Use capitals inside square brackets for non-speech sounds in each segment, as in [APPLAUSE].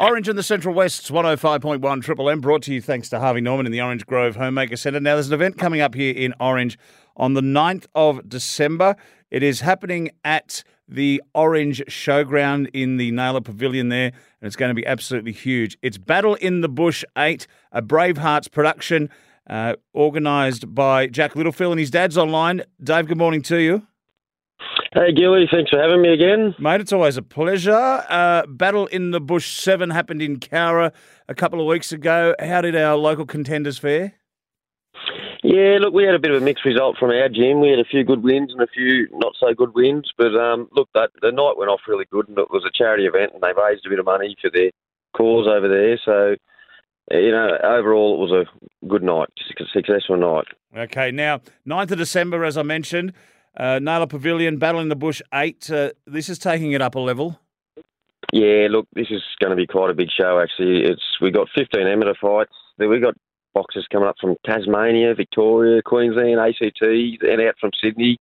Orange in the Central West's 105.1 Triple M brought to you thanks to Harvey Norman in the Orange Grove Homemaker Centre. Now, there's an event coming up here in Orange on the 9th of December. It is happening at the Orange Showground in the Naylor Pavilion there, and it's going to be absolutely huge. It's Battle in the Bush 8, a Bravehearts production uh, organised by Jack Littlefield, and his dad's online. Dave, good morning to you. Hey, Gilly, thanks for having me again. Mate, it's always a pleasure. Uh, Battle in the Bush 7 happened in Cowra a couple of weeks ago. How did our local contenders fare? Yeah, look, we had a bit of a mixed result from our gym. We had a few good wins and a few not so good wins. But um, look, that, the night went off really good, and it was a charity event, and they raised a bit of money for their cause over there. So, you know, overall, it was a good night, a successful night. Okay, now, 9th of December, as I mentioned, uh, Naylor Pavilion, Battle in the Bush 8. Uh, this is taking it up a level. Yeah, look, this is going to be quite a big show. Actually, it's we got 15 amateur fights. Then we got boxers coming up from Tasmania, Victoria, Queensland, ACT, and out from Sydney,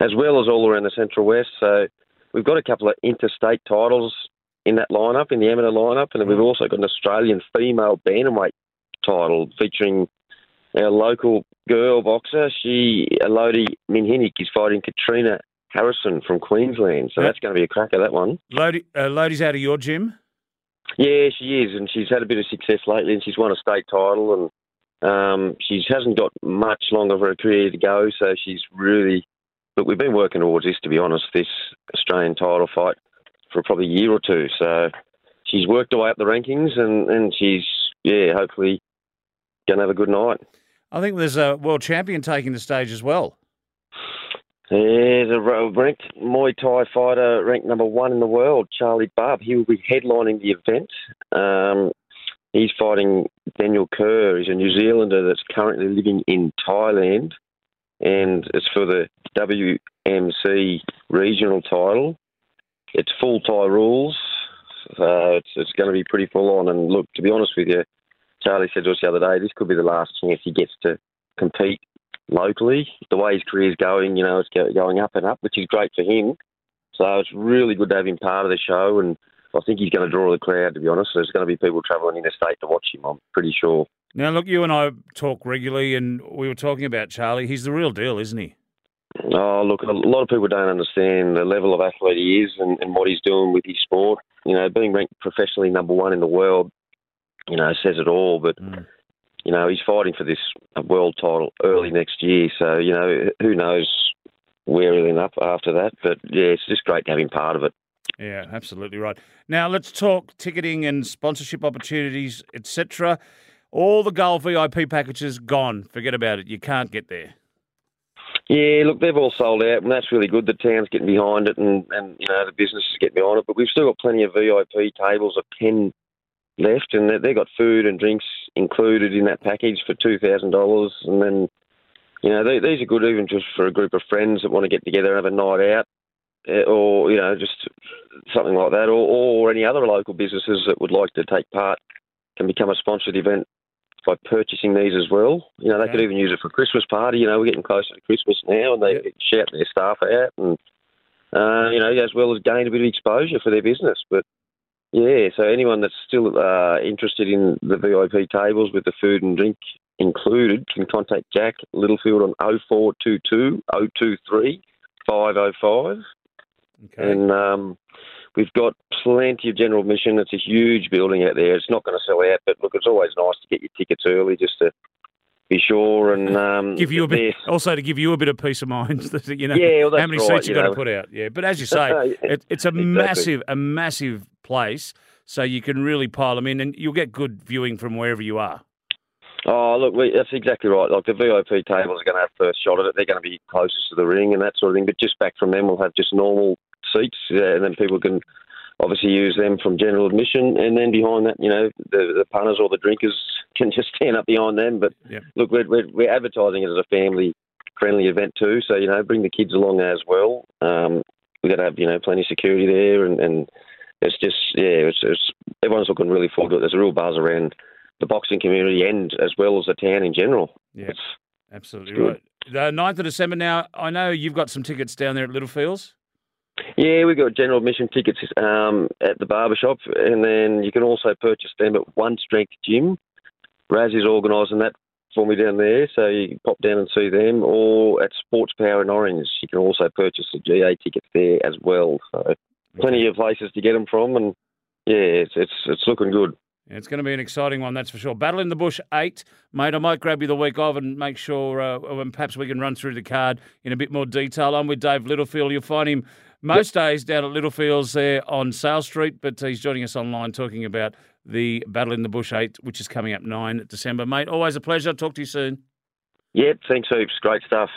as well as all around the Central West. So we've got a couple of interstate titles in that lineup, in the amateur lineup, and then we've also got an Australian female bantamweight title featuring our local girl boxer. She, Lodi Minhinik, is fighting Katrina Harrison from Queensland. So that's going to be a cracker, that one. Lodi, uh, Lodi's out of your gym? Yeah, she is, and she's had a bit of success lately, and she's won a state title, and um, she hasn't got much longer of her career to go, so she's really. But we've been working towards this, to be honest, this Australian title fight for probably a year or two. So she's worked her way up the rankings, and, and she's, yeah, hopefully going to have a good night. I think there's a world champion taking the stage as well. There's a ranked Muay Thai fighter, ranked number one in the world, Charlie Bubb. He will be headlining the event. Um, he's fighting Daniel Kerr. He's a New Zealander that's currently living in Thailand, and it's for the WMC regional title. It's full Thai rules. Uh, it's, it's going to be pretty full on. And look, to be honest with you, Charlie said to us the other day, this could be the last chance he gets to compete locally. The way his career's going, you know, it's going up and up, which is great for him. So it's really good to have him part of the show, and I think he's going to draw the crowd. To be honest, there's going to be people travelling interstate to watch him. I'm pretty sure. Now, look, you and I talk regularly, and we were talking about Charlie. He's the real deal, isn't he? Oh, look, a lot of people don't understand the level of athlete he is and, and what he's doing with his sport. You know, being ranked professionally number one in the world, you know, says it all. But mm you know, he's fighting for this world title early next year. So, you know, who knows where he'll end up after that. But yeah, it's just great to have him part of it. Yeah, absolutely right. Now let's talk ticketing and sponsorship opportunities, etc. All the gold VIP packages gone. Forget about it. You can't get there. Yeah, look, they've all sold out, and that's really good. The town's getting behind it, and, and you know the business is getting behind it. But we've still got plenty of VIP tables of ten left, and they've got food and drinks included in that package for two thousand dollars, and then you know they, these are good even just for a group of friends that want to get together and have a night out, eh, or you know just something like that, or, or any other local businesses that would like to take part can become a sponsored event by purchasing these as well. You know they could even use it for a Christmas party. You know we're getting closer to Christmas now, and they yep. shout their staff out and. Uh, you know, as well as gain a bit of exposure for their business. But yeah, so anyone that's still uh, interested in the VIP tables with the food and drink included can contact Jack Littlefield on 0422 023 505. Okay. And um, we've got plenty of general admission. It's a huge building out there. It's not going to sell out, but look, it's always nice to get your tickets early just to be sure and [LAUGHS] um, give you a bit. Also, to give you a bit of peace of mind [LAUGHS] that you know yeah, well, how many right, seats you, you got to put out. Yeah, but as you [LAUGHS] say, it, it's a exactly. massive, a massive place, so you can really pile them in, and you'll get good viewing from wherever you are. Oh, look, we, that's exactly right. Like the VIP tables are going to have first shot at it. They're going to be closest to the ring and that sort of thing. But just back from them, we'll have just normal seats, uh, and then people can obviously use them from general admission. And then behind that, you know, the, the punters or the drinkers [LAUGHS] can just stand up behind them. But yep. look, we're, we're, we're, advertising it as a family friendly event too. So you know, bring the kids along as well. Um, we're going to have you know plenty of security there and, and it's just yeah, it's, it's, everyone's looking really forward to it. There's a real buzz around the boxing community and as well as the town in general. Yeah, it's, absolutely it's right. The 9th of December now. I know you've got some tickets down there at Littlefields. Yeah, we've got general admission tickets um, at the barber shop, and then you can also purchase them at One Strength Gym. Raz is organising that for me down there, so you can pop down and see them, or at Sports Power in Orange. You can also purchase the GA tickets there as well. So plenty of places to get them from, and yeah, it's it's, it's looking good. It's going to be an exciting one, that's for sure. Battle in the Bush 8. Mate, I might grab you the week of and make sure uh, and perhaps we can run through the card in a bit more detail. I'm with Dave Littlefield. You'll find him most days down at Littlefield's there on Sale Street, but he's joining us online talking about the Battle in the Bush 8, which is coming up 9 December. Mate, always a pleasure. Talk to you soon. Yep, thanks heaps. Great stuff.